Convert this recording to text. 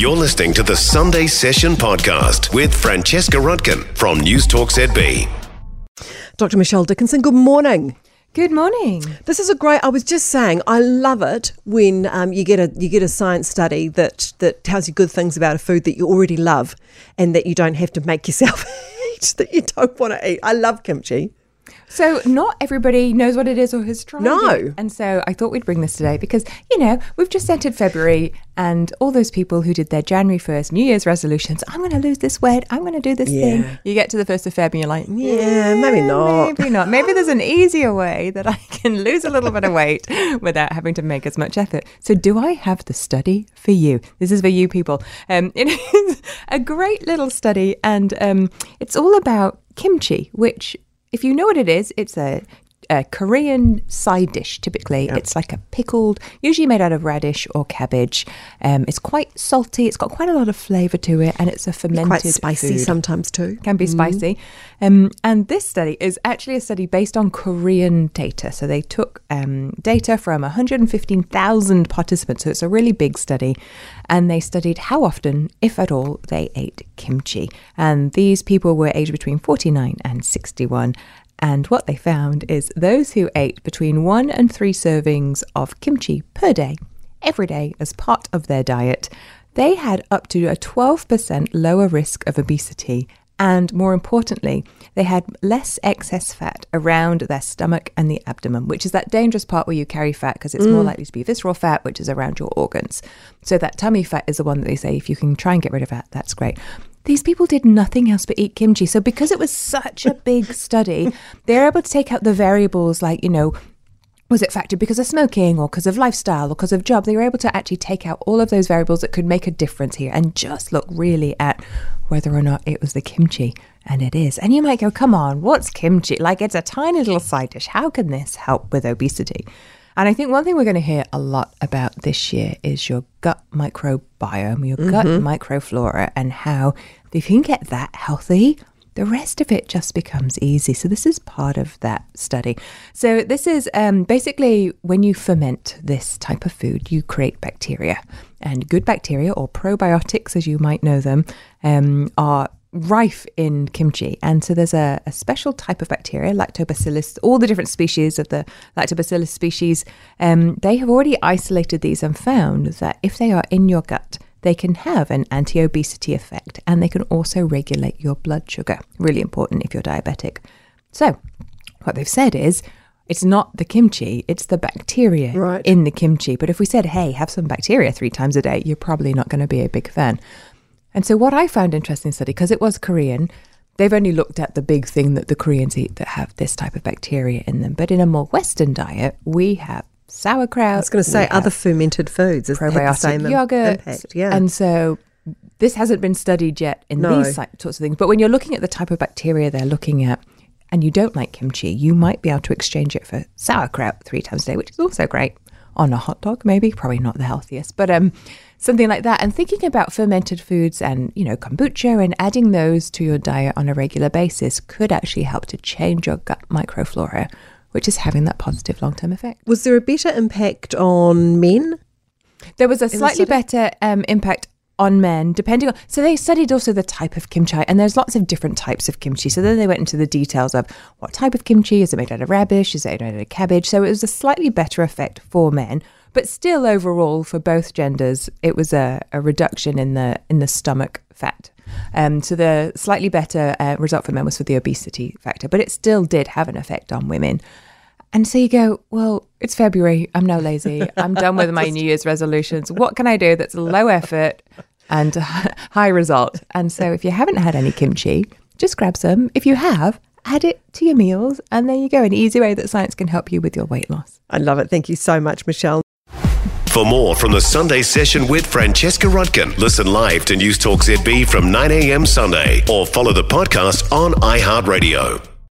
You're listening to the Sunday Session podcast with Francesca Rudkin from News Talk ZB. Dr. Michelle Dickinson, good morning. Good morning. This is a great. I was just saying, I love it when um, you get a you get a science study that that tells you good things about a food that you already love, and that you don't have to make yourself eat that you don't want to eat. I love kimchi. So, not everybody knows what it is or has tried No. it. And so, I thought we'd bring this today because, you know, we've just entered February and all those people who did their January 1st New Year's resolutions, I'm going to lose this weight, I'm going to do this thing. You get to the 1st of February and you're like, Yeah, maybe not. Maybe not. Maybe there's an easier way that I can lose a little bit of weight without having to make as much effort. So, do I have the study for you? This is for you people. Um, it is a great little study, and um, it's all about kimchi, which, if you know what it is, it's a a Korean side dish. Typically, it's like a pickled, usually made out of radish or cabbage. Um, it's quite salty. It's got quite a lot of flavour to it, and it's a fermented, Quite spicy food sometimes too. can be spicy. Um, and this study is actually a study based on Korean data. So they took um, data from 115,000 participants. So it's a really big study. And they studied how often, if at all, they ate kimchi. And these people were aged between 49 and 61. And what they found is those who ate between one and three servings of kimchi per day, every day, as part of their diet, they had up to a 12% lower risk of obesity. And more importantly, they had less excess fat around their stomach and the abdomen, which is that dangerous part where you carry fat because it's more mm. likely to be visceral fat, which is around your organs. So that tummy fat is the one that they say if you can try and get rid of that, that's great. These people did nothing else but eat kimchi. So because it was such a big study, they're able to take out the variables like, you know, was it factored because of smoking or because of lifestyle or because of job? They were able to actually take out all of those variables that could make a difference here and just look really at whether or not it was the kimchi. And it is. And you might go, come on, what's kimchi? Like it's a tiny little side dish. How can this help with obesity? And I think one thing we're going to hear a lot about this year is your gut microbiome, your gut microflora, and how if you can get that healthy, the rest of it just becomes easy. So, this is part of that study. So, this is um, basically when you ferment this type of food, you create bacteria. And good bacteria, or probiotics as you might know them, um, are rife in kimchi. And so there's a, a special type of bacteria, lactobacillus, all the different species of the lactobacillus species. Um, they have already isolated these and found that if they are in your gut, they can have an anti obesity effect and they can also regulate your blood sugar. Really important if you're diabetic. So, what they've said is it's not the kimchi, it's the bacteria Right. in the kimchi. But if we said, hey, have some bacteria three times a day, you're probably not going to be a big fan. And so, what I found interesting in the study, because it was Korean, they've only looked at the big thing that the Koreans eat that have this type of bacteria in them. But in a more Western diet, we have sauerkraut. I was going to say other fermented foods is have the probiotic same yogurt. impact. Yeah, And so this hasn't been studied yet in No. these sorts of things. But when you're looking at the type of bacteria they're looking at, and you don't like kimchi, you might be able to exchange it for sauerkraut three times a day, which is also great on a hot dog. Maybe probably not the healthiest, but um, something like that. And thinking about fermented foods and you know kombucha and adding those to your diet on a regular basis could actually help to change your gut microflora, which is having that positive long term effect. was there a better impact on men? There was a slightly better um, impact on men, depending on. So they studied also the type of kimchi, and there's lots of different types of kimchi. So then they went into the details of what type of kimchi is it made out of radish, is it made out of cabbage. So it was a slightly better effect for men, but still overall for both genders, it was a, a reduction in the in the stomach fat. Um, so the slightly better uh, result for men was for the obesity factor, but it still did have an effect on women. And so you go, well, it's February. I'm now lazy. I'm done with my New Year's resolutions. What can I do that's low effort and high result? And so if you haven't had any kimchi, just grab some. If you have, add it to your meals. And there you go an easy way that science can help you with your weight loss. I love it. Thank you so much, Michelle. For more from the Sunday Session with Francesca Rudkin, listen live to News Talk ZB from 9 a.m. Sunday or follow the podcast on iHeartRadio.